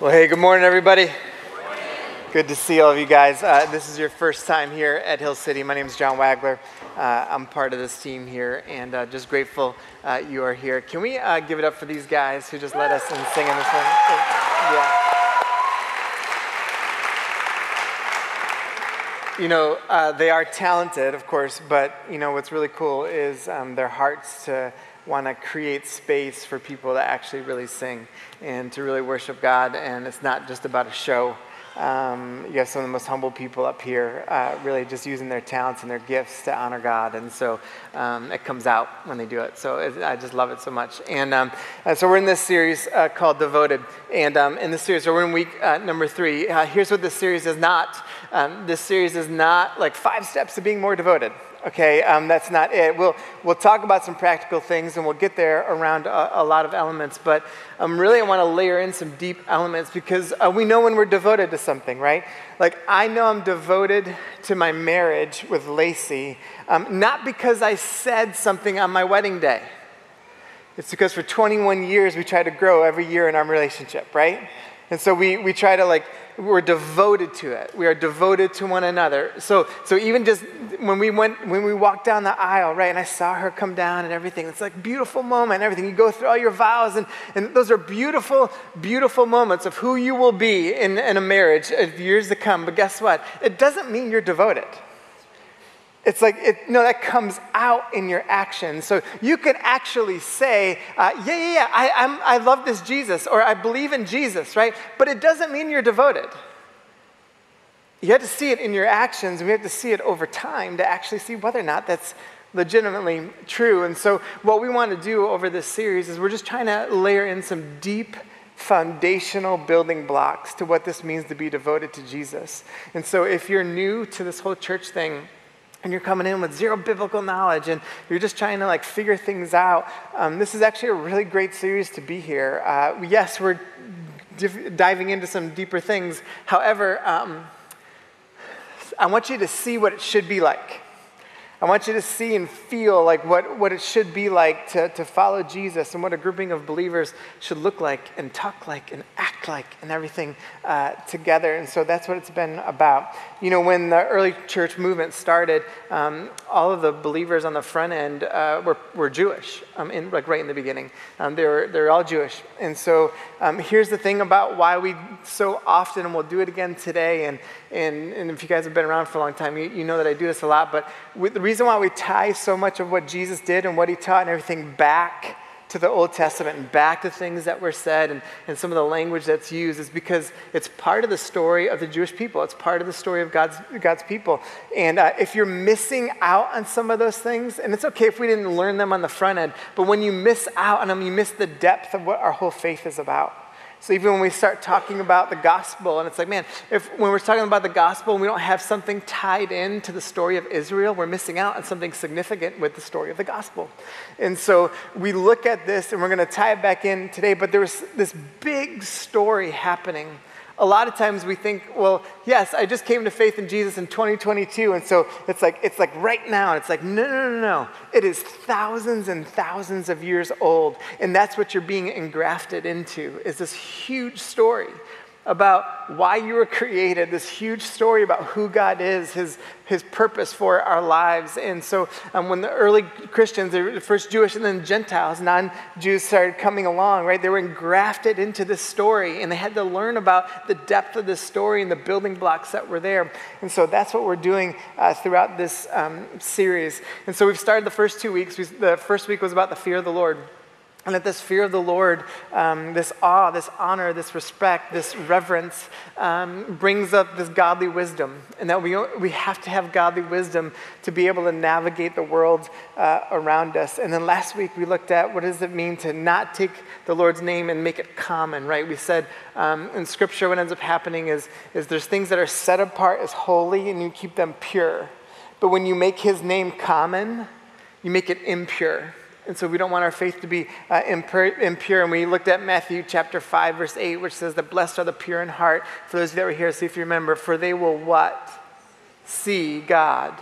Well, hey, good morning, everybody. Good to see all of you guys. Uh, this is your first time here at Hill City. My name is John Wagler. Uh, I'm part of this team here, and uh, just grateful uh, you are here. Can we uh, give it up for these guys who just led us in singing this one? Yeah. You know, uh, they are talented, of course, but you know what's really cool is um, their hearts to want to create space for people to actually really sing and to really worship God. And it's not just about a show. Um, you have some of the most humble people up here, uh, really just using their talents and their gifts to honor God. And so um, it comes out when they do it. So it, I just love it so much. And um, uh, so we're in this series uh, called Devoted. And um, in this series, so we're in week uh, number three. Uh, here's what this series is not. Um, this series is not like five steps to being more devoted okay? Um, that's not it. We'll, we'll talk about some practical things and we'll get there around a, a lot of elements, but um, really I want to layer in some deep elements because uh, we know when we're devoted to something, right? Like, I know I'm devoted to my marriage with Lacey, um, not because I said something on my wedding day. It's because for 21 years we try to grow every year in our relationship, right? And so we, we try to like we're devoted to it. We are devoted to one another. So, so even just when we went, when we walked down the aisle, right, and I saw her come down and everything, it's like beautiful moment, everything. You go through all your vows, and, and those are beautiful, beautiful moments of who you will be in, in a marriage of years to come. But guess what? It doesn't mean you're devoted. It's like, it, no, that comes out in your actions. So you can actually say, uh, yeah, yeah, yeah, I, I'm, I love this Jesus, or I believe in Jesus, right? But it doesn't mean you're devoted. You have to see it in your actions, and we have to see it over time to actually see whether or not that's legitimately true. And so, what we want to do over this series is we're just trying to layer in some deep, foundational building blocks to what this means to be devoted to Jesus. And so, if you're new to this whole church thing, and you're coming in with zero biblical knowledge and you're just trying to like figure things out, um, this is actually a really great series to be here. Uh, yes, we're div- diving into some deeper things. However, um, I want you to see what it should be like. I want you to see and feel like what, what it should be like to, to follow Jesus and what a grouping of believers should look like and talk like and act like and everything uh, together. And so that's what it's been about. You know, when the early church movement started, um, all of the believers on the front end uh, were, were Jewish, um, in, like right in the beginning. Um, they were, they're all Jewish. And so um, here's the thing about why we so often, and we'll do it again today, and, and, and if you guys have been around for a long time, you, you know that I do this a lot, but the reason why we tie so much of what Jesus did and what he taught and everything back to the Old Testament and back to things that were said and, and some of the language that's used is because it's part of the story of the Jewish people. It's part of the story of God's, God's people. And uh, if you're missing out on some of those things, and it's okay if we didn't learn them on the front end, but when you miss out on them, you miss the depth of what our whole faith is about. So even when we start talking about the gospel, and it's like, man, if when we're talking about the gospel and we don't have something tied in to the story of Israel, we're missing out on something significant with the story of the gospel. And so we look at this and we're going to tie it back in today, but there's this big story happening a lot of times we think, well, yes, I just came to faith in Jesus in 2022, and so it's like it's like right now. And it's like, no, no, no, no. It is thousands and thousands of years old, and that's what you're being engrafted into. Is this huge story about why you were created, this huge story about who God is, his, his purpose for our lives. And so um, when the early Christians, the first Jewish and then Gentiles, non Jews started coming along, right, they were engrafted into this story and they had to learn about the depth of this story and the building blocks that were there. And so that's what we're doing uh, throughout this um, series. And so we've started the first two weeks. We, the first week was about the fear of the Lord. And that this fear of the Lord, um, this awe, this honor, this respect, this reverence um, brings up this godly wisdom. And that we, we have to have godly wisdom to be able to navigate the world uh, around us. And then last week we looked at what does it mean to not take the Lord's name and make it common, right? We said um, in Scripture what ends up happening is, is there's things that are set apart as holy and you keep them pure. But when you make his name common, you make it impure. And so we don't want our faith to be uh, impure, impure. And we looked at Matthew chapter 5, verse 8, which says The blessed are the pure in heart. For those of you that were here, see if you remember, for they will what? See God.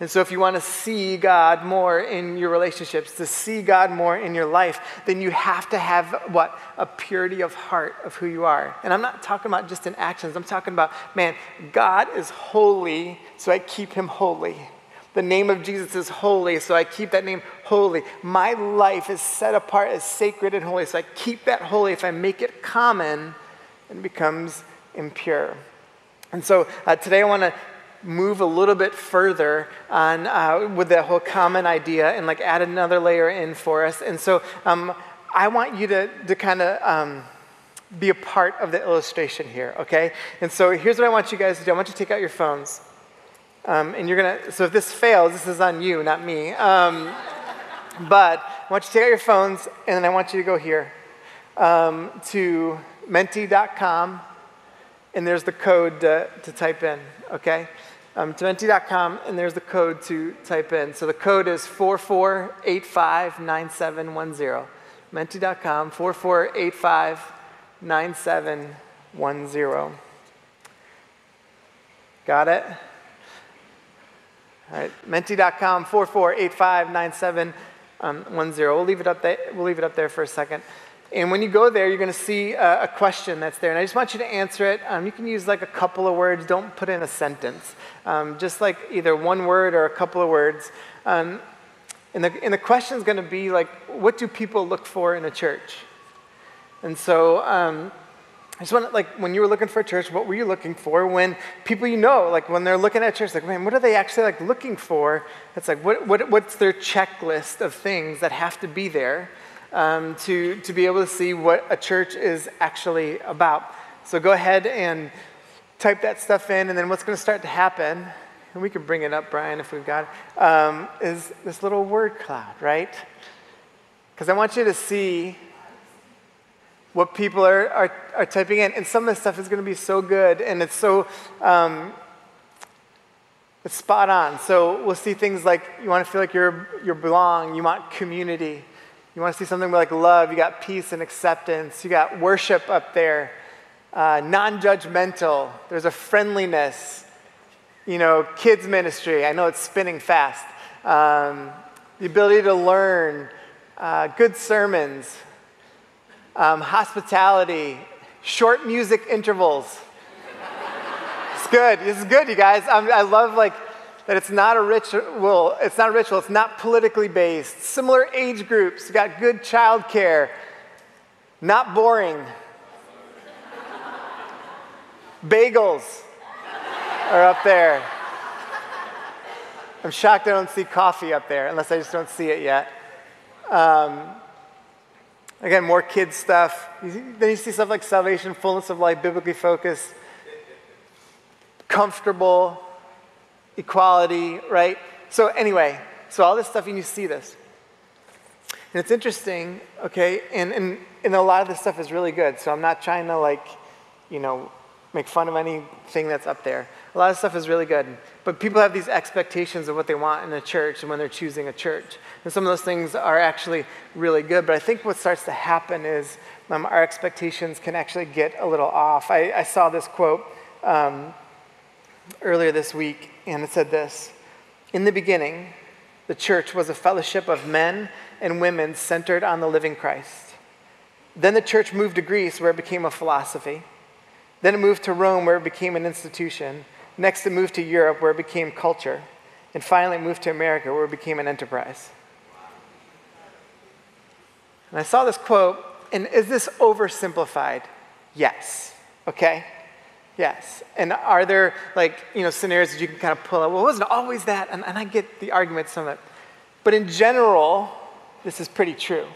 And so, if you want to see God more in your relationships, to see God more in your life, then you have to have what? A purity of heart of who you are. And I'm not talking about just in actions, I'm talking about, man, God is holy, so I keep him holy. The name of Jesus is holy, so I keep that name holy. My life is set apart as sacred and holy, so I keep that holy. If I make it common, it becomes impure. And so uh, today I want to move a little bit further on uh, with that whole common idea and like add another layer in for us. And so um, I want you to, to kind of um, be a part of the illustration here, okay? And so here's what I want you guys to do I want you to take out your phones. Um, and you're gonna, so if this fails, this is on you, not me. Um, but I want you to take out your phones and then I want you to go here um, to menti.com and there's the code to, to type in, okay? um, to menti.com, and there's the code to type in. So the code is 44859710. Menti.com, 44859710. Got it? Menti.com, 44859710. Um, we'll leave it up there. We'll leave it up there for a second. And when you go there, you're going to see a, a, question that's there. And I just want you to answer it. Um, you can use like a couple of words. Don't put in a sentence. Um, just like either one word or a couple of words. Um, and, the, and the question is going to be like, what do people look for in a church? And so um, I just want like, when you were looking for a church, what were you looking for? When people you know, like, when they're looking at church, like, man, what are they actually, like, looking for? It's like, what, what, what's their checklist of things that have to be there? um, to, to be able to see what a church is actually about. So go ahead and type that stuff in, and then what's going to start to happen, and we can bring it up, Brian, if we've got um, is this little word cloud, right? Because I want you to see what people are, are, are, typing in. And some of this stuff is going to be so good, and it's so. Um, it's spot on. So we'll see things like you want to feel like you're, you belong, you want community, you want to see something like love, you got peace and acceptance, you got worship up there, uh, non judgmental, there's a friendliness, you know, kids' ministry. I know it's spinning fast. Um, the ability to learn, uh, good sermons, um, hospitality, short music intervals. it's good. This is good, you guys. I'm, i love like that it's not a ritual, it's not a ritual, it's not politically based. Similar age groups, you got good child care, not boring. Bagels are up there. I'm shocked I don't see coffee up there, unless I just don't see it yet. Um, again, more kids stuff. Then you see stuff like salvation, fullness of life, biblically focused, comfortable, equality, right? So, anyway, so all this stuff, and you see this. And it's interesting, okay, and, and, and a lot of this stuff is really good. So I'm not trying to, like, you know, make fun of anything that's up there. A lot of stuff is really good. But people have these expectations of what they want in a church and when they're choosing a church. And some of those things are actually really good. But I think what starts to happen is um, our expectations can actually get a little off. I, I saw this quote um, earlier this week, and it said this In the beginning, the church was a fellowship of men and women centered on the living Christ. Then the church moved to Greece, where it became a philosophy. Then it moved to Rome, where it became an institution. Next, it moved to Europe, where it became culture. And finally, it moved to America, where it became an enterprise. And I saw this quote, and is this oversimplified? Yes. Okay? Yes. And are there like, you know, scenarios that you can kind of pull out? Well, it wasn't always that, and, and I get the argument some of it. But in general, this is pretty true.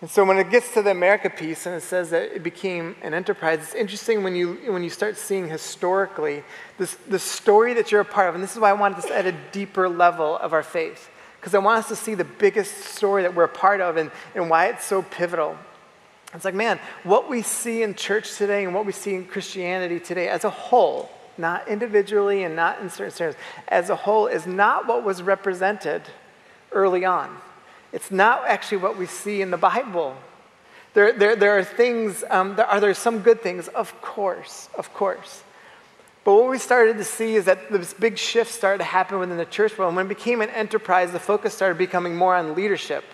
And so when it gets to the America piece and it says that it became an enterprise, it's interesting when you, when you start seeing historically this, the story that you're a part of. And this is why I wanted this at a deeper level of our faith. Because I want us to see the biggest story that we're a part of and, and why it's so pivotal. It's like, man, what we see in church today and what we see in Christianity today as a whole, not individually and not in certain areas, as a whole, is not what was represented early on. It's not actually what we see in the Bible. There, there, there are things, um, there, are there some good things? Of course, of course. But what we started to see is that this big shift started to happen within the church world. And when it became an enterprise, the focus started becoming more on leadership.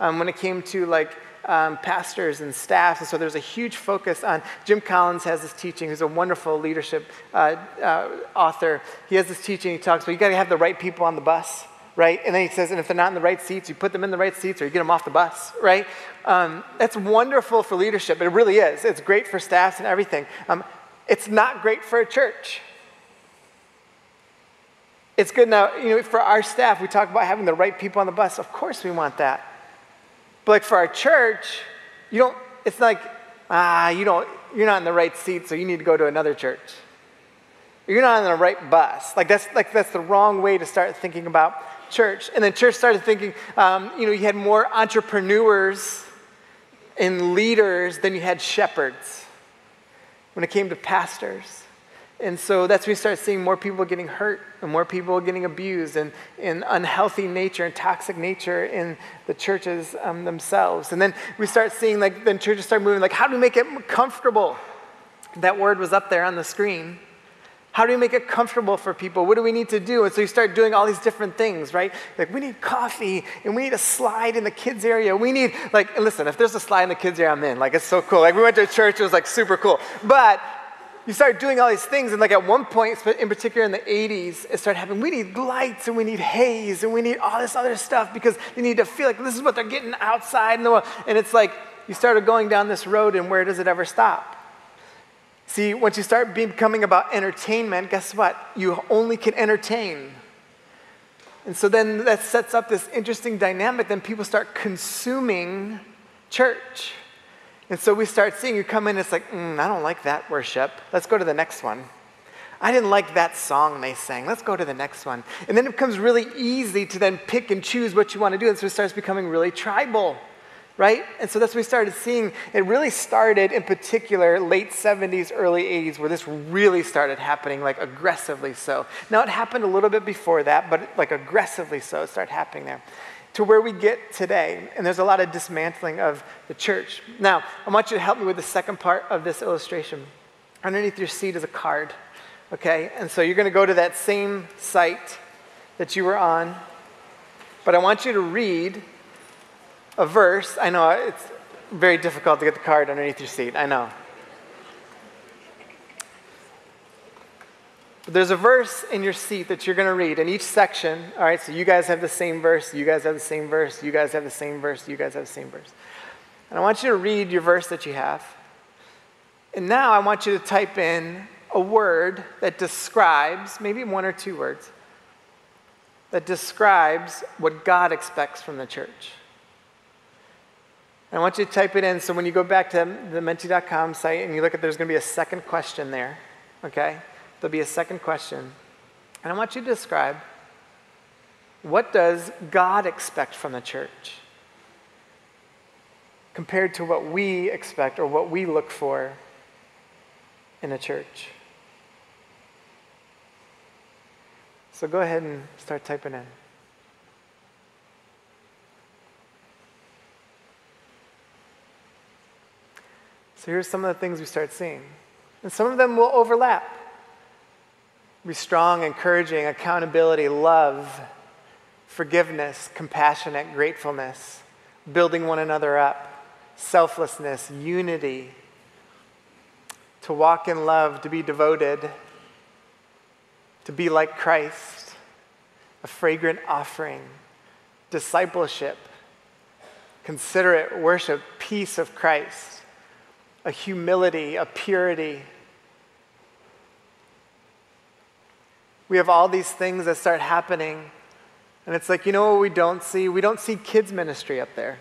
Um, when it came to like um, pastors and staff, and so there's a huge focus on. Jim Collins has this teaching. He's a wonderful leadership uh, uh, author. He has this teaching. He talks about you got to have the right people on the bus right? And then he says, and if they're not in the right seats, you put them in the right seats or you get them off the bus, right? Um, that's wonderful for leadership. It really is. It's great for staffs and everything. Um, it's not great for a church. It's good now, you know, for our staff, we talk about having the right people on the bus. Of course we want that. But like for our church, you don't, it's like, ah, you don't, you're not in the right seat, so you need to go to another church. You're not on the right bus. Like that's like that's the wrong way to start thinking about church. And then church started thinking, um, you know, you had more entrepreneurs and leaders than you had shepherds when it came to pastors. And so that's when we start seeing more people getting hurt and more people getting abused and, and unhealthy nature and toxic nature in the churches um, themselves. And then we start seeing, like, then churches start moving, like, how do we make it comfortable? That word was up there on the screen. How do we make it comfortable for people? What do we need to do? And so you start doing all these different things, right? Like, we need coffee and we need a slide in the kids' area. We need, like, listen, if there's a slide in the kids' area, I'm in. Like, it's so cool. Like, we went to church, it was like super cool. But you start doing all these things, and like at one point, in particular in the 80s, it started happening. We need lights and we need haze and we need all this other stuff because you need to feel like this is what they're getting outside in the world. And it's like you started going down this road, and where does it ever stop? See, once you start becoming about entertainment, guess what? You only can entertain. And so then that sets up this interesting dynamic. Then people start consuming church. And so we start seeing you come in, it's like, mm, I don't like that worship. Let's go to the next one. I didn't like that song they sang. Let's go to the next one. And then it becomes really easy to then pick and choose what you want to do. And so it starts becoming really tribal right? And so that's what we started seeing. It really started in particular late 70s, early 80s, where this really started happening, like aggressively so. Now, it happened a little bit before that, but like aggressively so, it started happening there. To where we get today, and there's a lot of dismantling of the church. Now, I want you to help me with the second part of this illustration. Underneath your seat is a card, okay? And so you're going to go to that same site that you were on, but I want you to read a verse. I know it's very difficult to get the card underneath your seat. I know. But there's a verse in your seat that you're going to read in each section. All right, so you guys have the same verse, you guys have the same verse, you guys have the same verse, you guys have the same verse. And I want you to read your verse that you have. And now I want you to type in a word that describes, maybe one or two words, that describes what God expects from the church. I want you to type it in so when you go back to the menti.com site and you look at there's going to be a second question there, okay? There'll be a second question. And I want you to describe what does God expect from the church compared to what we expect or what we look for in a church? So go ahead and start typing in. So here's some of the things we start seeing. And some of them will overlap. Be strong, encouraging, accountability, love, forgiveness, compassionate, gratefulness, building one another up, selflessness, unity, to walk in love, to be devoted, to be like Christ, a fragrant offering, discipleship, considerate worship, peace of Christ a humility, a purity. We have all these things that start happening. And it's like, you know what we don't see? We don't see kids' ministry up there.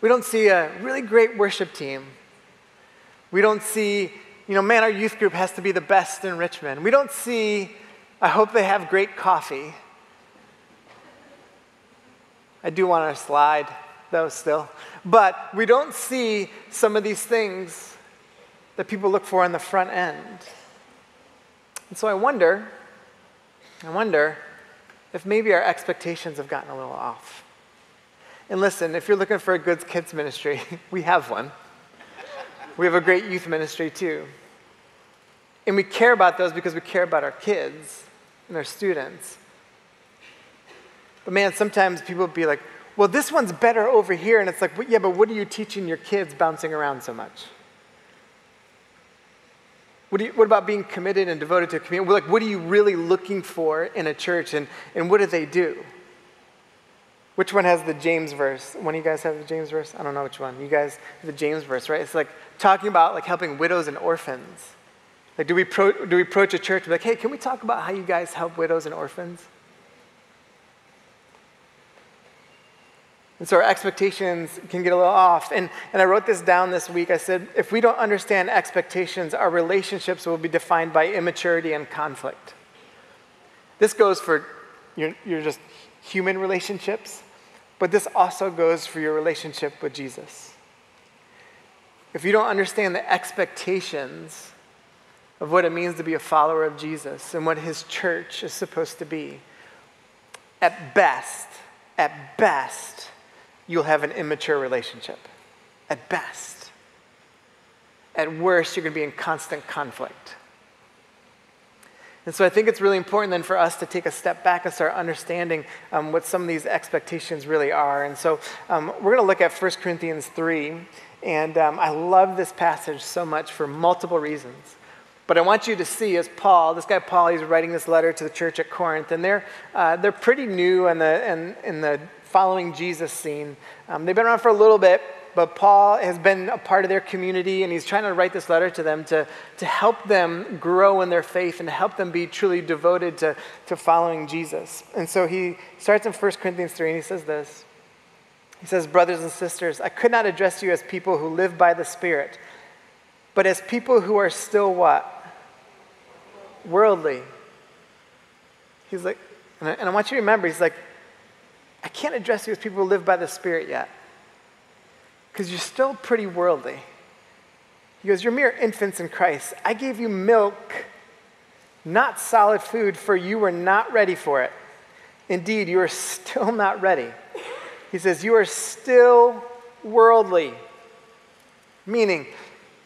We don't see a really great worship team. We don't see, you know, man, our youth group has to be the best in Richmond. We don't see, I hope they have great coffee. I do want to slide though, still. But we don't see some of these things that people look for on the front end. And so I wonder, I wonder if maybe our expectations have gotten a little off. And listen, if you're looking for a good kids ministry, we have one. We have a great youth ministry too. And we care about those because we care about our kids and our students. But man, sometimes people be like, well, this one's better over here. And it's like, yeah, but what are you teaching your kids bouncing around so much? What, you, what about being committed and devoted to a community? Like, what are you really looking for in a church, and, and what do they do? Which one has the James verse? One of you guys have the James verse? I don't know which one. You guys the James verse, right? It's like talking about like helping widows and orphans. Like, do we, pro, do we approach a church like, hey, can we talk about how you guys help widows and orphans? And so our expectations can get a little off. And, and I wrote this down this week. I said, if we don't understand expectations, our relationships will be defined by immaturity and conflict. This goes for your, your just human relationships, but this also goes for your relationship with Jesus. If you don't understand the expectations of what it means to be a follower of Jesus and what his church is supposed to be, at best, at best, you'll have an immature relationship. At best. At worst, you're going to be in constant conflict. And so I think it's really important then for us to take a step back and start understanding um, what some of these expectations really are. And so um, we're going to look at 1 Corinthians 3. And um, I love this passage so much for multiple reasons. But I want you to see as Paul, this guy Paul, he's writing this letter to the church at Corinth, and they're, uh, they're pretty new in the, in, in the following Jesus scene. Um, they've been around for a little bit, but Paul has been a part of their community, and he's trying to write this letter to them to, to help them grow in their faith and to help them be truly devoted to, to following Jesus. And so he starts in 1 Corinthians 3, and he says this. He says, Brothers and sisters, I could not address you as people who live by the Spirit, but as people who are still what? worldly. He's like, and I, and I want you to remember, he's like, I can't address you as people who live by the Spirit yet. Because you're still pretty worldly. He goes, You're mere infants in Christ. I gave you milk, not solid food, for you were not ready for it. Indeed, you are still not ready. He says, You are still worldly. Meaning,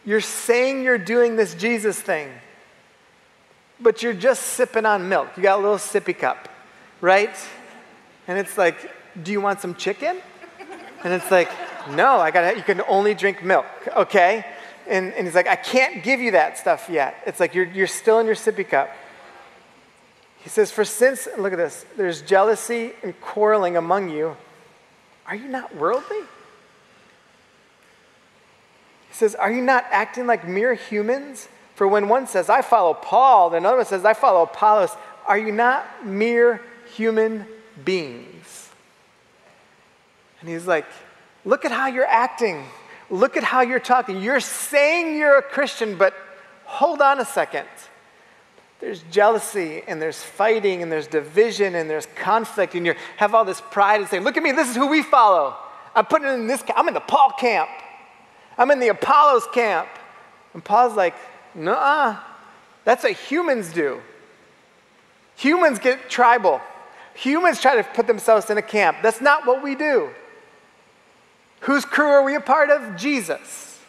you're saying you're doing this Jesus thing but you're just sipping on milk. You got a little sippy cup, right? And it's like, do you want some chicken? And it's like, no, I got you can only drink milk, okay? And, and he's like, I can't give you that stuff yet. It's like you're, you're still in your sippy cup. He says, For since, look at this, there's jealousy and quarreling among you, are you not worldly? He says, Are you not acting like mere humans? For when one says, I follow Paul, then another one says, I follow Apollos, are you not mere human beings? And he's like, Look at how you're acting. Look at how you're talking. You're saying you're a Christian, but hold on a second. There's jealousy and there's fighting and there's division and there's conflict, and you have all this pride and say, Look at me, this is who we follow. I'm putting in this, I'm in the Paul camp. I'm in the Apollos camp. And Paul's like, Nuh That's what humans do. Humans get tribal. Humans try to put themselves in a camp. That's not what we do. Whose crew are we a part of? Jesus.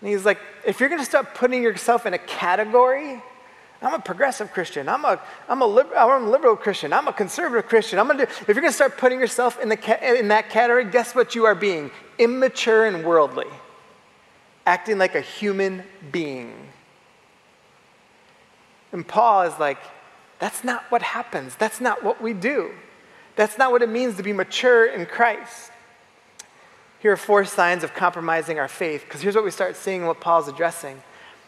And he's like, if you're going to start putting yourself in a category, I'm a progressive Christian. I'm a, I'm a, liber, I'm a liberal Christian. I'm a conservative Christian. I'm gonna do, if you're going to start putting yourself in, the, in that category, guess what you are being? Immature and worldly acting like a human being. And Paul is like, that's not what happens. That's not what we do. That's not what it means to be mature in Christ. Here are four signs of compromising our faith, because here's what we start seeing what Paul's addressing.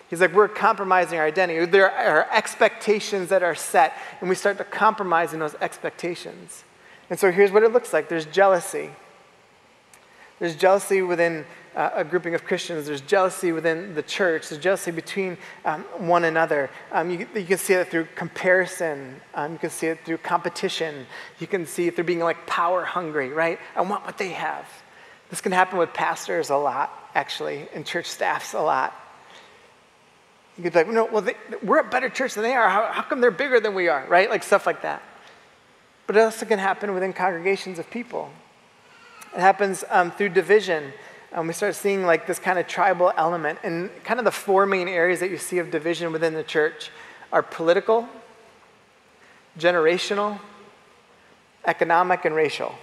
He's like, we're compromising our identity. There are expectations that are set, and we start to compromise in those expectations. And so here's what it looks like there's jealousy. There's jealousy within uh, a grouping of Christians. There's jealousy within the church. There's jealousy between um, one another. Um, you, you, can see it through comparison. Um, you can see it through competition. You can see it through being like power hungry, right? I want what they have. This can happen with pastors a lot, actually, and church staffs a lot. You could be like, no, well, they, we're a better church than they are. How, how come they're bigger than we are, right? Like stuff like that. But it also can happen within congregations of people. It happens um, through division um, we start seeing like this kind of tribal element. And kind of the four main areas that you see of division within the church are political, generational, economic, and racial.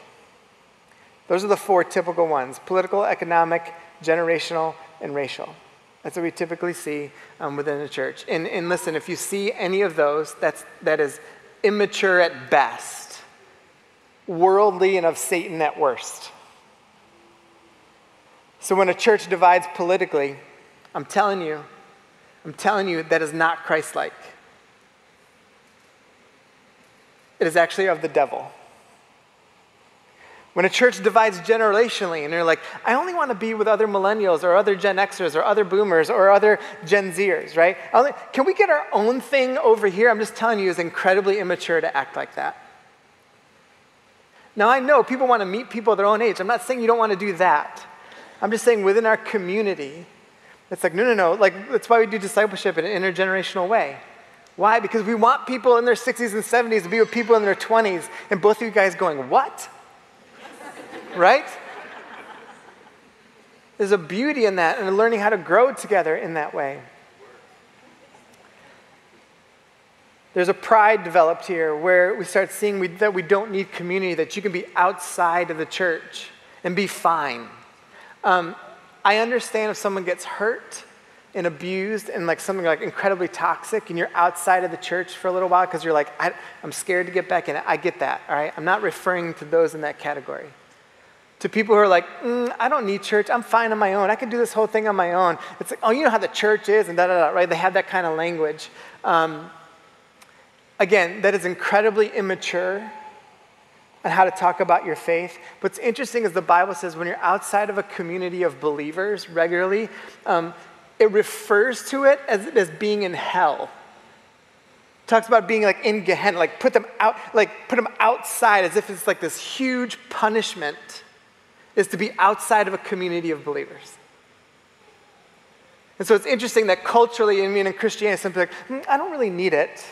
Those are the four typical ones political, economic, generational, and racial. That's what we typically see um, within the church. And, and listen, if you see any of those, that's, that is immature at best, worldly and of Satan at worst. So when a church divides politically, I'm telling you, I'm telling you, that is not Christ like. It is actually of the devil. When a church divides generationally and you're like, I only want to be with other millennials or other Gen Xers or other boomers or other Gen Zers, right? Can we get our own thing over here? I'm just telling you, it's incredibly immature to act like that. Now, I know people want to meet people their own age. I'm not saying you don't want to do that. I'm just saying within our community, it's like, no, no, no. Like, that's why we do discipleship in an intergenerational way. Why? Because we want people in their 60s and 70s to be with people in their 20s, and both of you guys going, what? right? There's a beauty in that and learning how to grow together in that way. There's a pride developed here where we start seeing we, that we don't need community, that you can be outside of the church and be fine. Um, I understand if someone gets hurt and abused and like something like incredibly toxic and you're outside of the church for a little while because you're like, I, am scared to get back in. I get that, all right? I'm not referring to those in that category. To people who are like, mm, I don't need church. I'm fine on my own. I can do this whole thing on my own. It's like, oh, you know how the church is and da da da, right? They have that kind of language. Um, again, that is incredibly immature on how to talk about your faith. What's interesting is the Bible says when you're outside of a community of believers regularly, um, it refers to it as, as being in hell. Talks about being like in Gehenna, like put them out, like put them outside as if it's like this huge punishment is to be outside of a community of believers. And so it's interesting that culturally, I mean, in Christianity, something like, mm, I don't really need it.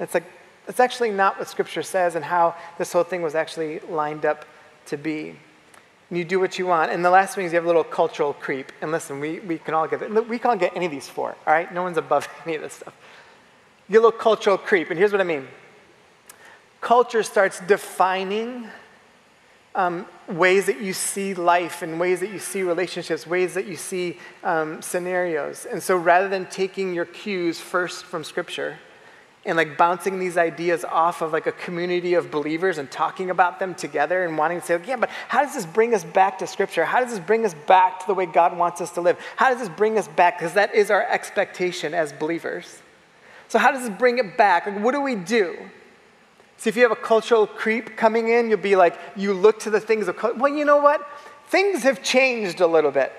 It's like, that's actually not what Scripture says and how this whole thing was actually lined up to be. And you do what you want. And the last thing is you have a little cultural creep. And listen, we, we can all get it. We can all get any of these four, all right? No one's above any of this stuff. You get a little cultural creep. And here's what I mean culture starts defining um, ways that you see life and ways that you see relationships, ways that you see um, scenarios. And so rather than taking your cues first from Scripture, and like bouncing these ideas off of like a community of believers and talking about them together and wanting to say, yeah, but how does this bring us back to Scripture? How does this bring us back to the way God wants us to live? How does this bring us back? Because that is our expectation as believers. So, how does this bring it back? Like, what do we do? See, if you have a cultural creep coming in, you'll be like, you look to the things of, well, you know what? Things have changed a little bit.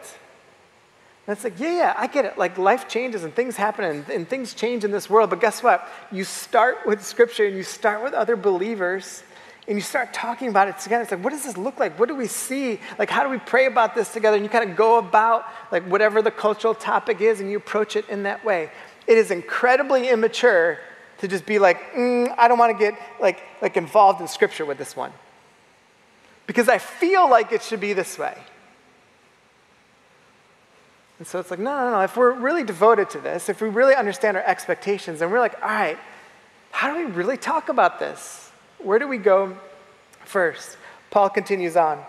And it's like, yeah, yeah, I get it. Like life changes and things happen and, and things change in this world. But guess what? You start with scripture and you start with other believers and you start talking about it together. It's like, what does this look like? What do we see? Like, how do we pray about this together? And you kind of go about like whatever the cultural topic is and you approach it in that way. It is incredibly immature to just be like, mm, I don't want to get like, like involved in scripture with this one. Because I feel like it should be this way. And so it's like, no, no, no. If we're really devoted to this, if we really understand our expectations, and we're like, all right, how do we really talk about this? Where do we go first? Paul continues on.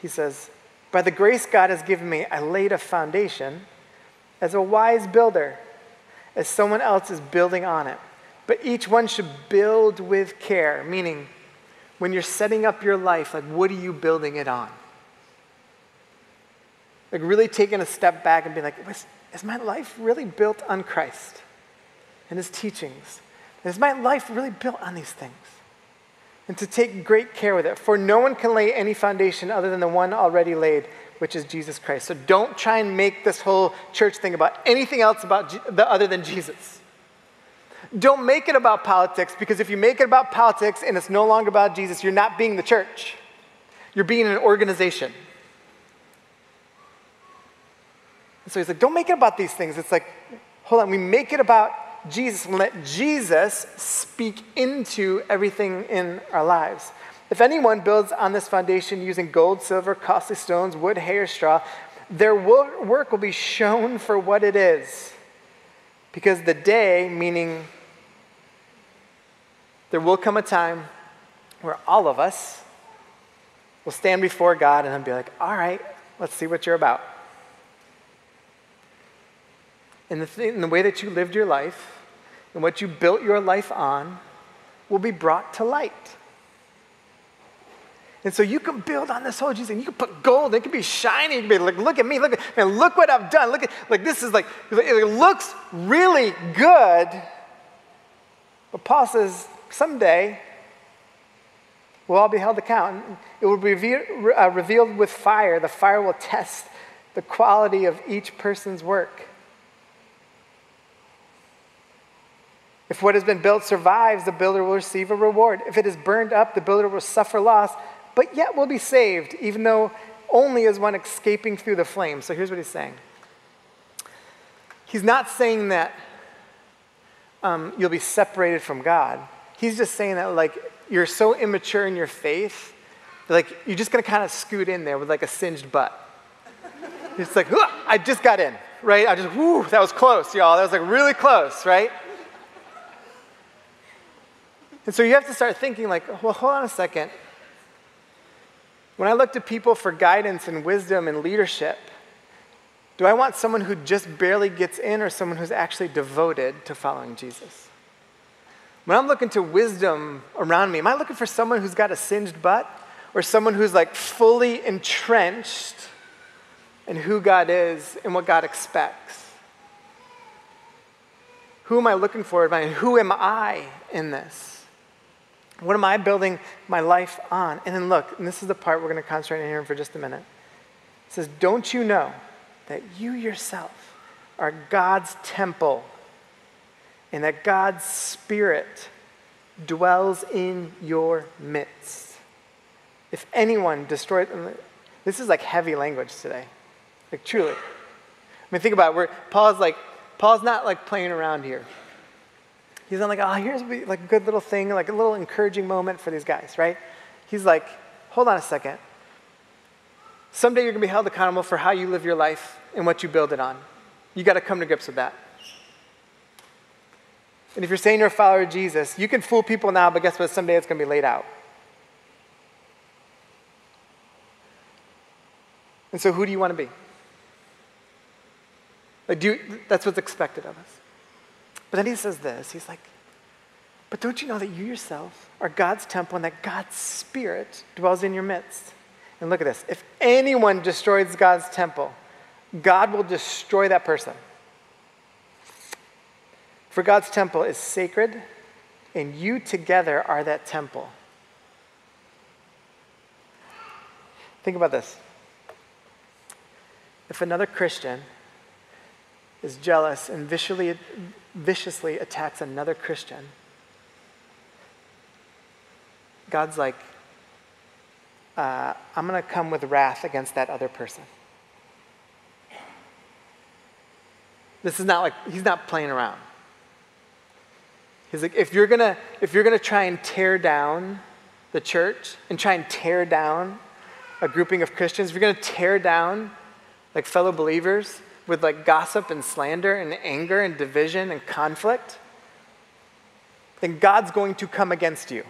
He says, By the grace God has given me, I laid a foundation as a wise builder, as someone else is building on it. But each one should build with care, meaning when you're setting up your life, like, what are you building it on? Like really taking a step back and being like, is my life really built on Christ and his teachings? Is my life really built on these things? And to take great care with it. For no one can lay any foundation other than the one already laid, which is Jesus Christ. So don't try and make this whole church thing about anything else about the, other than Jesus. Don't make it about politics because if you make it about politics and it's no longer about Jesus, you're not being the church. You're being an organization. And so he's like, don't make it about these things. It's like, hold on, we make it about Jesus and let Jesus speak into everything in our lives. If anyone builds on this foundation using gold, silver, costly stones, wood, hay, or straw, their work will be shown for what it is. Because the day, meaning there will come a time where all of us will stand before God and be like, all right, let's see what you're about. And the, thing, the way that you lived your life and what you built your life on will be brought to light. And so you can build on this whole Jesus, and you can put gold. It can be shiny. You can be like, look at me, look at, man, look what I've done. Look at, like this is like, it looks really good. But Paul says, someday we'll all be held account. It will be uh, revealed with fire. The fire will test the quality of each person's work. If what has been built survives, the builder will receive a reward. If it is burned up, the builder will suffer loss, but yet will be saved, even though only as one escaping through the flames. So here's what he's saying He's not saying that um, you'll be separated from God. He's just saying that, like, you're so immature in your faith, like, you're just to kind of scoot in there with, like, a singed butt. It's like, I just got in, right? I just, whoo, that was close, y'all. That was, like, really close, right? And so you have to start thinking, like, well, hold on a second. When I look to people for guidance and wisdom and leadership, do I want someone who just barely gets in or someone who's actually devoted to following Jesus? When I'm looking to wisdom around me, am I looking for someone who's got a singed butt or someone who's like fully entrenched in who God is and what God expects? Who am I looking for? And who am I in this? What am I building my life on? And then look, and this is the part we're going to concentrate on here for just a minute. It says, Don't you know that you yourself are God's temple and that God's Spirit dwells in your midst? If anyone destroys, this is like heavy language today. Like truly. I mean, think about it. Where Paul's like, Paul's not like playing around here. He's not like, oh, here's like a good little thing, like a little encouraging moment for these guys, right? He's like, hold on a second. Someday you're going to be held accountable for how you live your life and what you build it on. You got to come to grips with that. And if you're saying you're a follower of Jesus, you can fool people now, but guess what? Someday it's going to be laid out. And so, who do you want to be? Like, do you, that's what's expected of us. But then he says this He's like, But don't you know that you yourself are God's temple and that God's Spirit dwells in your midst? And look at this if anyone destroys God's temple, God will destroy that person. For God's temple is sacred, and you together are that temple. Think about this. If another Christian is jealous and viciously, viciously attacks another Christian, God's like, uh, I'm going to come with wrath against that other person. This is not like, he's not playing around. He's like, if you're gonna, if you're gonna try and tear down the church and try and tear down a grouping of Christians, if you're gonna tear down like fellow believers, with like gossip and slander and anger and division and conflict, then God's going to come against you.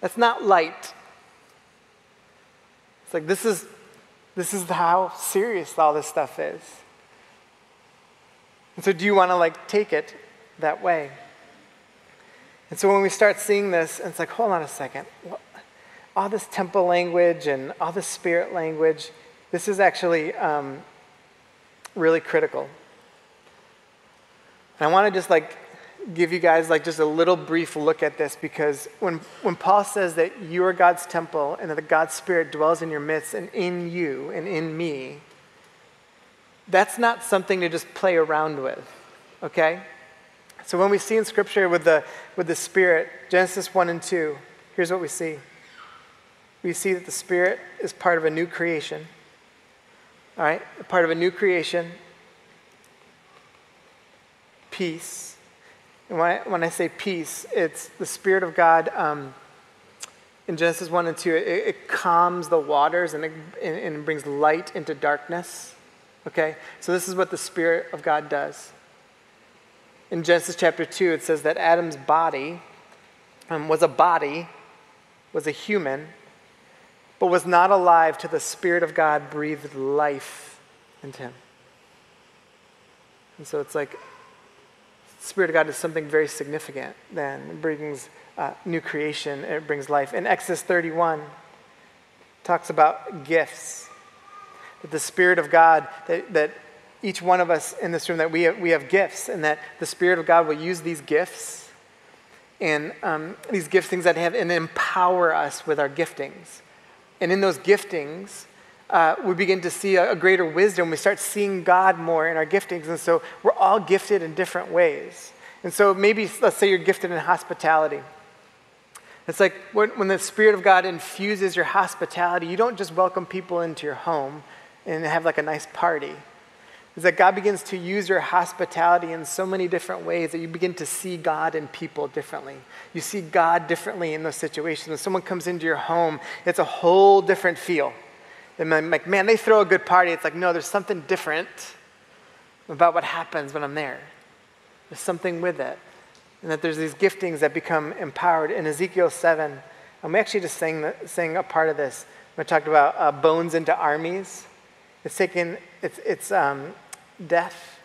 That's not light. It's like this is this is how serious all this stuff is. And so do you want to like take it that way? And so when we start seeing this, it's like, hold on a second. What? All this temple language and all this spirit language, this is actually um, really critical. And I want to just like give you guys like just a little brief look at this because when, when Paul says that you are God's temple and that the God's Spirit dwells in your midst and in you and in me, that's not something to just play around with, okay? So when we see in Scripture with the, with the Spirit, Genesis 1 and 2, here's what we see we see that the Spirit is part of a new creation. All right? Part of a new creation, peace. And when I, when I say peace, it's the Spirit of God. Um, in Genesis 1 and 2, it, it calms the waters and it, and, brings light into darkness. Okay? So, this is what the Spirit of God does. In Genesis chapter 2, it says that Adam's body um, was a body, was a human, but was not alive till the Spirit of God breathed life into him. And so it's like Spirit of God is something very significant then. It brings uh, new creation, it brings life. In Exodus 31, talks about gifts. That the Spirit of God, that, that each one of us in this room, that we have, we have gifts, and that the Spirit of God will use these gifts and um, these giftings that have and empower us with our giftings. And in those giftings, uh, we begin to see a, a, greater wisdom. We start seeing God more in our giftings. And so we're all gifted in different ways. And so maybe, let's say you're gifted in hospitality. It's like when, when the Spirit of God infuses your hospitality, you don't just welcome people into your home and have like a nice party. Is that God begins to use your hospitality in so many different ways that you begin to see God and people differently. You see God differently in those situations. When someone comes into your home, it's a whole different feel. And I'm like, man, they throw a good party. It's like, no, there's something different about what happens when I'm there. There's something with it. And that there's these giftings that become empowered. In Ezekiel 7, and we actually just sang a part of this. We talked about uh, bones into armies. It's taken, it's, it's um, death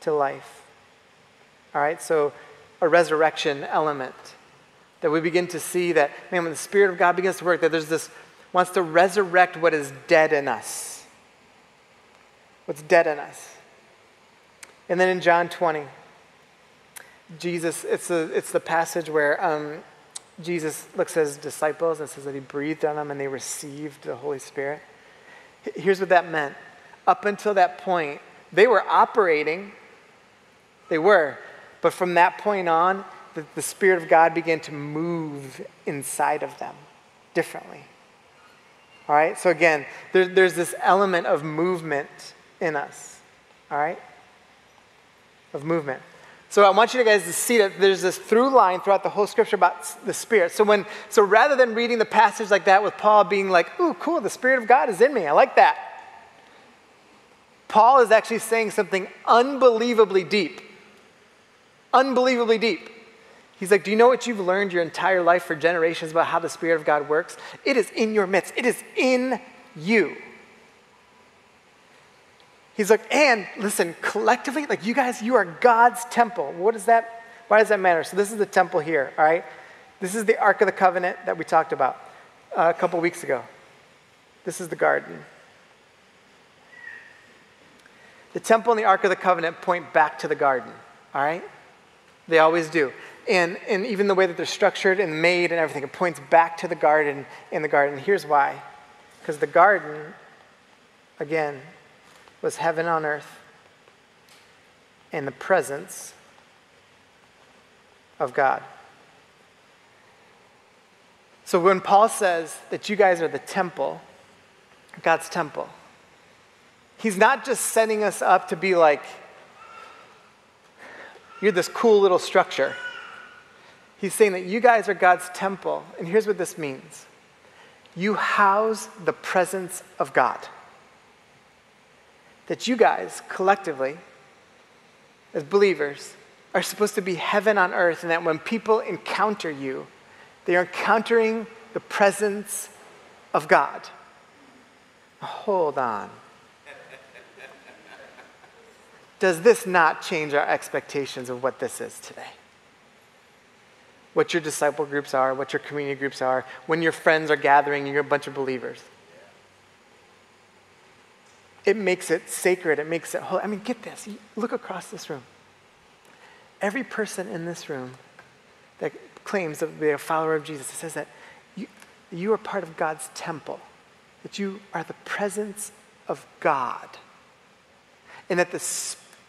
to life. All right, so a resurrection element that we begin to see that, man, when the Spirit of God begins to work, that there's this, wants to resurrect what is dead in us. What's dead in us. And then in John 20, Jesus, it's, a, it's the passage where um, Jesus looks at his disciples and says that he breathed on them and they received the Holy Spirit. Here's what that meant. Up until that point, they were operating, they were, but from that point on, the, the Spirit of God began to move inside of them differently. All right? So again, there, there's this element of movement in us. All right? Of movement. So I want you guys to see that there's this through line throughout the whole scripture about the Spirit. So when so rather than reading the passage like that with Paul being like, "Ooh, cool, the Spirit of God is in me. I like that." Paul is actually saying something unbelievably deep. Unbelievably deep. He's like, Do you know what you've learned your entire life for generations about how the Spirit of God works? It is in your midst, it is in you. He's like, and listen, collectively, like you guys, you are God's temple. What is that? Why does that matter? So this is the temple here, all right? This is the Ark of the Covenant that we talked about uh, a couple weeks ago. This is the garden. The temple and the Ark of the Covenant point back to the garden, all right? They always do. And, and even the way that they're structured and made and everything, it points back to the garden in the garden. Here's why. Because the garden, again, was heaven on earth and the presence of God. So when Paul says that you guys are the temple, God's temple, he's not just setting us up to be like, you're this cool little structure. He's saying that you guys are God's temple. And here's what this means you house the presence of God that you guys collectively, as believers, are supposed to be heaven on earth, and that when people encounter you, they are encountering the presence of God. Hold on. Does this not change our expectations of what this is today? What your disciple groups are, what your community groups are, when your friends are gathering and you're a bunch of believers it makes it sacred. It makes it holy. I mean, get this. Look across this room. Every person in this room that claims to be a follower of Jesus says that you, you are part of God's temple, that you are the presence of God, and that the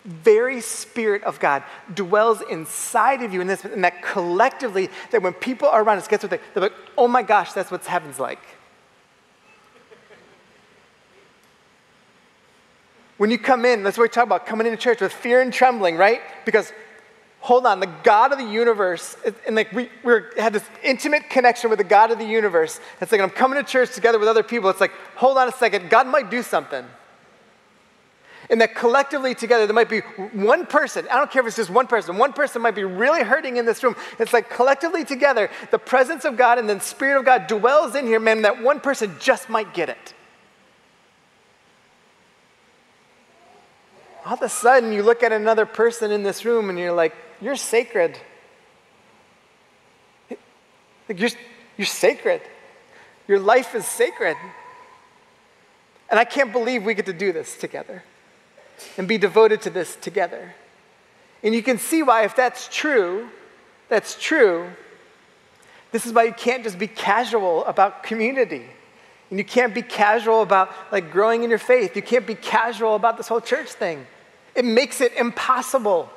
very Spirit of God dwells inside of you, and, this, and that collectively, that when people are around us, guess what they, they're like, oh my gosh, that's what heaven's like. When you come in, that's what we talk about, coming into church with fear and trembling, right? Because hold on, the God of the universe, and like we, we had this intimate connection with the God of the universe. It's like I'm coming to church together with other people. It's like, hold on a second, God might do something. And that collectively together, there might be one person, I don't care if it's just one person, one person might be really hurting in this room. It's like collectively together, the presence of God and the Spirit of God dwells in here, man, that one person just might get it. All of a sudden, you look at another person in this room and you're like, you're sacred. Like you're, you're sacred. Your life is sacred. And I can't believe we get to do this together and be devoted to this together. And you can see why, if that's true, that's true. This is why you can't just be casual about community. And you can't be casual about like growing in your faith. You can't be casual about this whole church thing. It makes it impossible.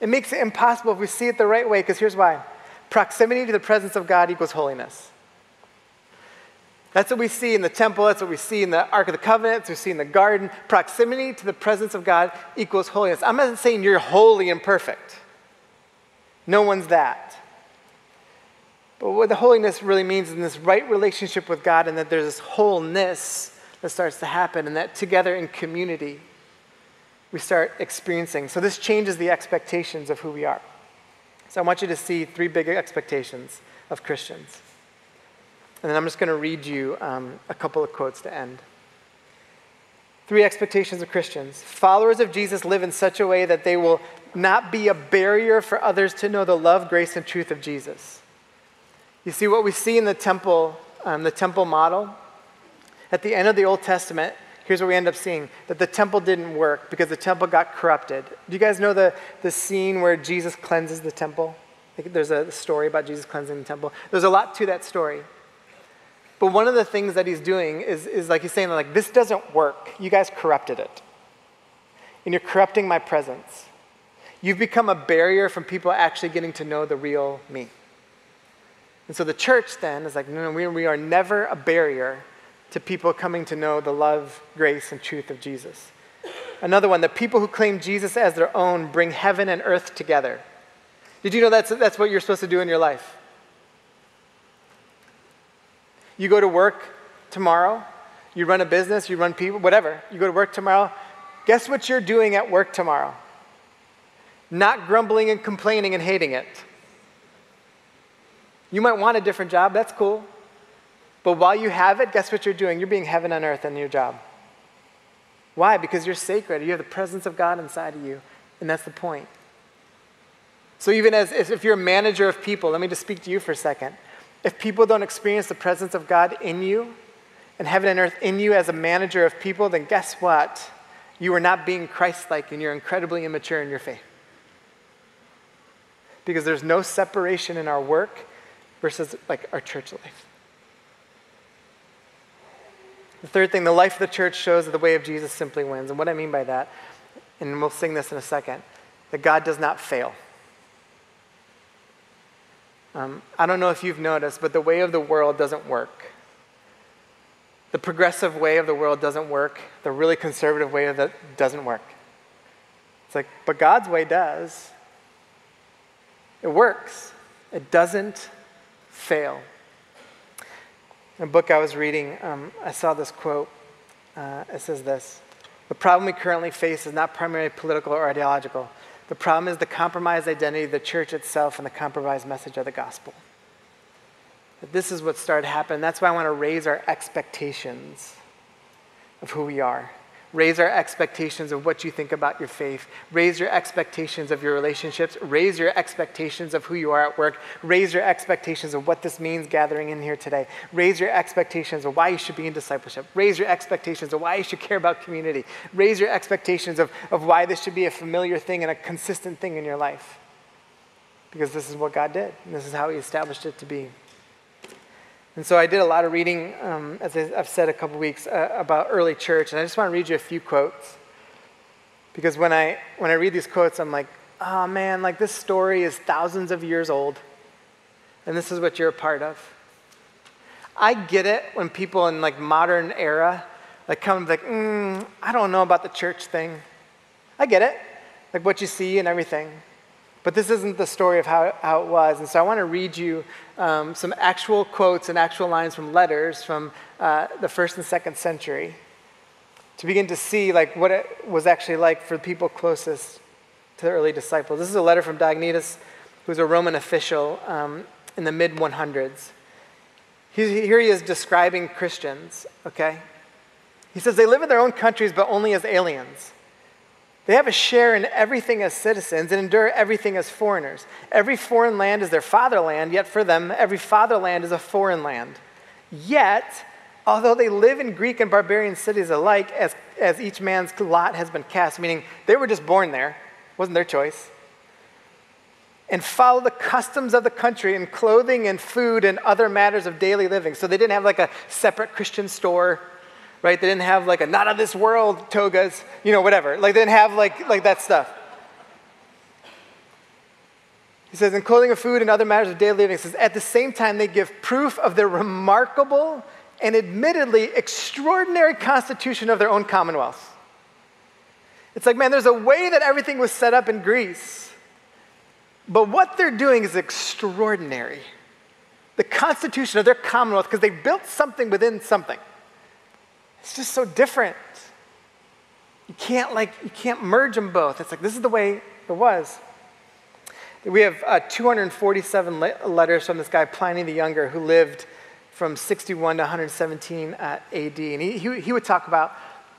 It makes it impossible if we see it the right way, because here's why proximity to the presence of God equals holiness. That's what we see in the temple. That's what we see in the Ark of the Covenant. We see in the garden. Proximity to the presence of God equals holiness. I'm not saying you're holy and perfect. No one's that. But what the holiness really means is this right relationship with God, and that there's this wholeness that starts to happen, and that together in community, we start experiencing. So this changes the expectations of who we are. So I want you to see three big expectations of Christians. And then I'm just going to read you um, a couple of quotes to end. Three expectations of Christians. Followers of Jesus live in such a way that they will not be a barrier for others to know the love, grace, and truth of Jesus. You see, what we see in the temple, um, the temple model, at the end of the Old Testament, here's what we end up seeing that the temple didn't work because the temple got corrupted. Do you guys know the, the scene where Jesus cleanses the temple? There's a story about Jesus cleansing the temple. There's a lot to that story. But one of the things that he's doing is, is like he's saying, like, this doesn't work. You guys corrupted it. And you're corrupting my presence. You've become a barrier from people actually getting to know the real me. And so the church then is like, no, no, we, we are never a barrier to people coming to know the love, grace, and truth of Jesus. Another one, the people who claim Jesus as their own bring heaven and earth together. Did you know that's, that's what you're supposed to do in your life? You go to work tomorrow, you run a business, you run people, whatever. You go to work tomorrow. Guess what you're doing at work tomorrow? Not grumbling and complaining and hating it. You might want a different job, that's cool. But while you have it, guess what you're doing? You're being heaven on earth in your job. Why? Because you're sacred. You have the presence of God inside of you. And that's the point. So, even as if you're a manager of people, let me just speak to you for a second. If people don't experience the presence of God in you and heaven and earth in you as a manager of people, then guess what? You are not being Christ like and you're incredibly immature in your faith. Because there's no separation in our work versus like our church life. The third thing, the life of the church shows that the way of Jesus simply wins. And what I mean by that, and we'll sing this in a second, that God does not fail. Um, I don't know if you've noticed, but the way of the world doesn't work. The progressive way of the world doesn't work. The really conservative way of it doesn't work. It's like, but God's way does. It works. It doesn't fail. In a book I was reading, um, I saw this quote. Uh, it says this The problem we currently face is not primarily political or ideological. The problem is the compromised identity of the church itself and the compromised message of the gospel. But this is what started happening. That's why I want to raise our expectations of who we are. Raise our expectations of what you think about your faith. Raise your expectations of your relationships. Raise your expectations of who you are at work. Raise your expectations of what this means gathering in here today. Raise your expectations of why you should be in discipleship. Raise your expectations of why you should care about community. Raise your expectations of, of why this should be a familiar thing and a consistent thing in your life. Because this is what God did, and this is how He established it to be. And so I did a lot of reading, um, as I've said a couple weeks, uh, about early church, and I just want to read you a few quotes. Because when I, when I read these quotes, I'm like, oh man, like this story is thousands of years old, and this is what you're a part of. I get it when people in like modern era like come like, mm, I don't know about the church thing. I get it. like what you see and everything. But this isn't the story of how, how it was. And so I want to read you um, some actual quotes and actual lines from letters from uh, the first and second century to begin to see like what it was actually like for the people closest to the early disciples. This is a letter from Diognetus, who's a Roman official um, in the mid 100s. here he is describing Christians, okay? He says they live in their own countries, but only as aliens. They have a share in everything as citizens and endure everything as foreigners. Every foreign land is their fatherland, yet for them, every fatherland is a foreign land. Yet, although they live in Greek and barbarian cities alike, as, as each man's lot has been cast, meaning they were just born there, wasn't their choice, and follow the customs of the country in clothing and food and other matters of daily living. So they didn't have like a separate Christian store right? They didn't have like a not of this world togas, you know, whatever. Like they didn't have like, like that stuff. He says, in clothing of food and other matters of daily living, he says, at the same time, they give proof of their remarkable and admittedly extraordinary constitution of their own commonwealth. It's like, man, there's a way that everything was set up in Greece, but what they're doing is extraordinary. The constitution of their commonwealth, because they built something within something. It's just so different. You can't like you can't merge them both. It's like this is the way it was. We have uh, 247 le- letters from this guy Pliny the Younger, who lived from 61 to 117 uh, AD, and he, he, he, would talk about.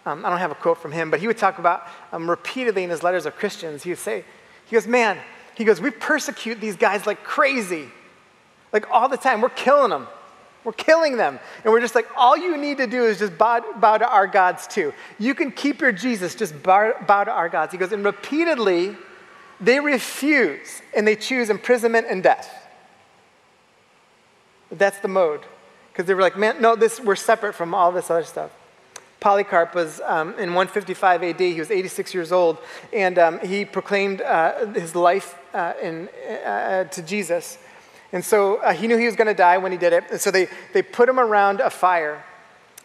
Um, I don't have a quote from him, but he would talk about um, repeatedly in his letters of Christians. He would say, he goes, man, he goes, we persecute these guys like crazy, like all the time. We're killing them. We're killing them. And we're just like, all you need to do is just bow, bow to our gods too. You can keep your Jesus, just bow, bow to our gods. He goes, and repeatedly, they refuse and they choose imprisonment and death. That's the mode. Because they were like, man, no, this, we're separate from all this other stuff. Polycarp was um, in 155 AD. He was 86 years old, and um, he proclaimed uh, his life uh, in, uh, to Jesus. And so uh, he knew he was going to die when he did it. And so they, they put him around a fire.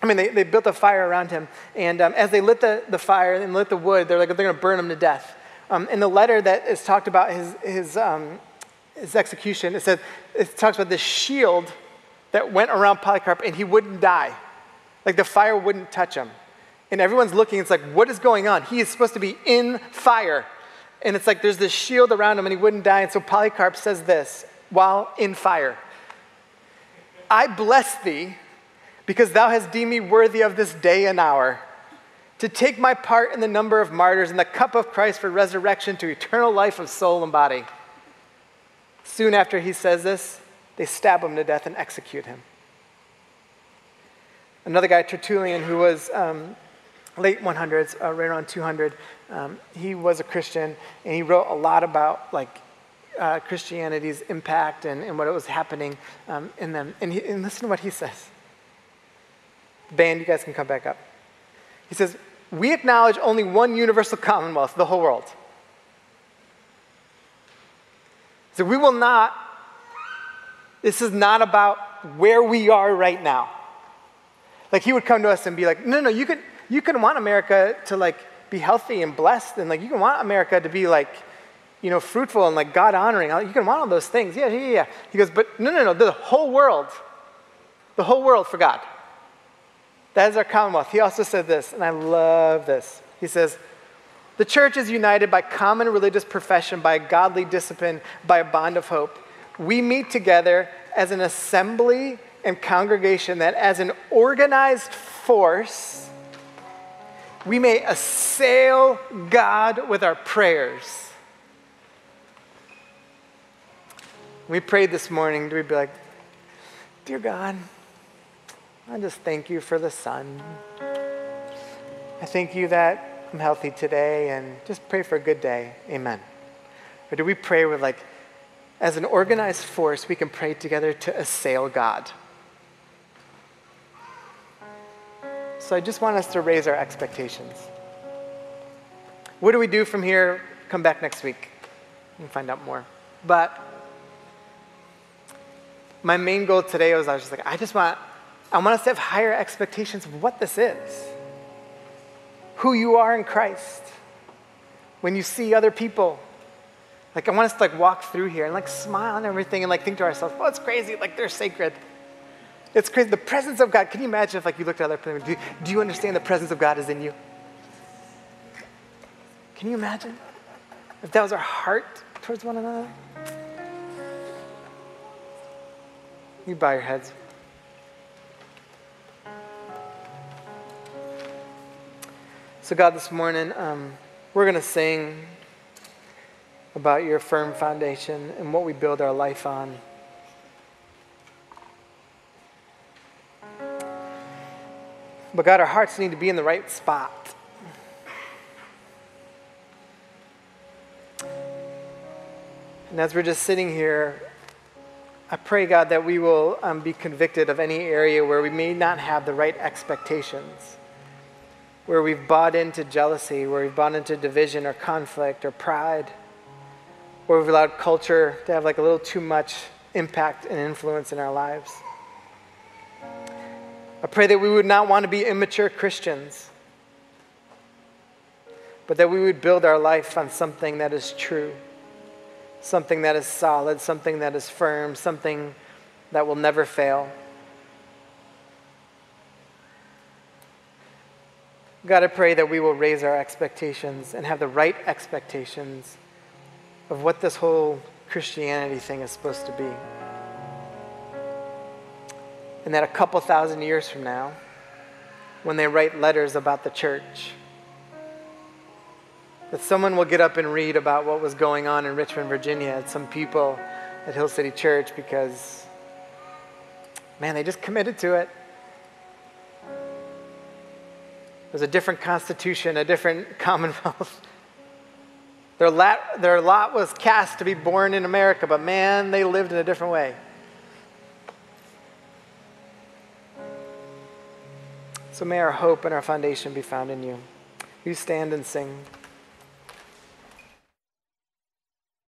I mean, they, they built a fire around him. And um, as they lit the, the fire and lit the wood, they're like, they're going to burn him to death. Um, in the letter that is talked about his, his, um, his execution, it said, it talks about this shield that went around Polycarp and he wouldn't die. Like the fire wouldn't touch him. And everyone's looking, it's like, what is going on? He is supposed to be in fire. And it's like there's this shield around him and he wouldn't die. And so Polycarp says this while in fire. I bless thee because thou hast deemed me worthy of this day and hour to take my part in the number of martyrs in the cup of Christ for resurrection to eternal life of soul and body. Soon after he says this, they stab him to death and execute him. Another guy, Tertullian, who was um, late 100s, uh, right around 200, um, he was a Christian and he wrote a lot about like uh, Christianity's impact and, and, what it was happening um, in them. And, he, and listen to what he says. Band, you guys can come back up. He says, We acknowledge only one universal commonwealth, the whole world. So we will not, this is not about where we are right now. Like he would come to us and be like, no, no, you can, you can want America to like be healthy and blessed and like you can want America to be like you know, fruitful and like God honoring. You can want all those things. Yeah, yeah, yeah. He goes, but no, no, no, the whole world, the whole world for God. That is our commonwealth. He also said this, and I love this. He says, the church is united by common religious profession, by godly discipline, by a bond of hope. We meet together as an assembly and congregation that, as an organized force, we may assail God with our prayers we prayed this morning, Do we'd be like, Dear God, I just thank you for the sun. I thank you that I'm healthy today and just pray for a good day. Amen. Or do we pray with like, as an organized force, we can pray together to assail God? So I just want us to raise our expectations. What do we do from here? Come back next week and find out more. But my main goal today was I was just like, I just want, I want us to have higher expectations of what this is, who you are in Christ, when you see other people. Like I want us to like walk through here and like smile and everything and like think to ourselves, well, it's crazy, like they're sacred. It's crazy. The presence of God. Can you imagine if like you looked at other people? Do, do you understand the presence of God is in you? Can you imagine? If that was our heart towards one another? You bow your heads. So, God, this morning, um, we're going to sing about your firm foundation and what we build our life on. But, God, our hearts need to be in the right spot. And as we're just sitting here, I pray, God, that we will um, be convicted of any area where we may not have the right expectations, where we've bought into jealousy, where we've bought into division or conflict or pride, where we've allowed culture to have like a little too much impact and influence in our lives. I pray that we would not want to be immature Christians, but that we would build our life on something that is true something that is solid, something that is firm, something that will never fail. God, I pray that we will raise our expectations and have the right expectations of what this whole Christianity thing is supposed to be. And that a couple thousand years from now, when they write letters about the church, that someone will get up and read about what was going on in Richmond, Virginia, at some people at Hill City Church because, man, they just committed to it. It was a different constitution, a different commonwealth. Their lot, their lot was cast to be born in America, but man, they lived in a different way. So may our hope and our foundation be found in you. You stand and sing.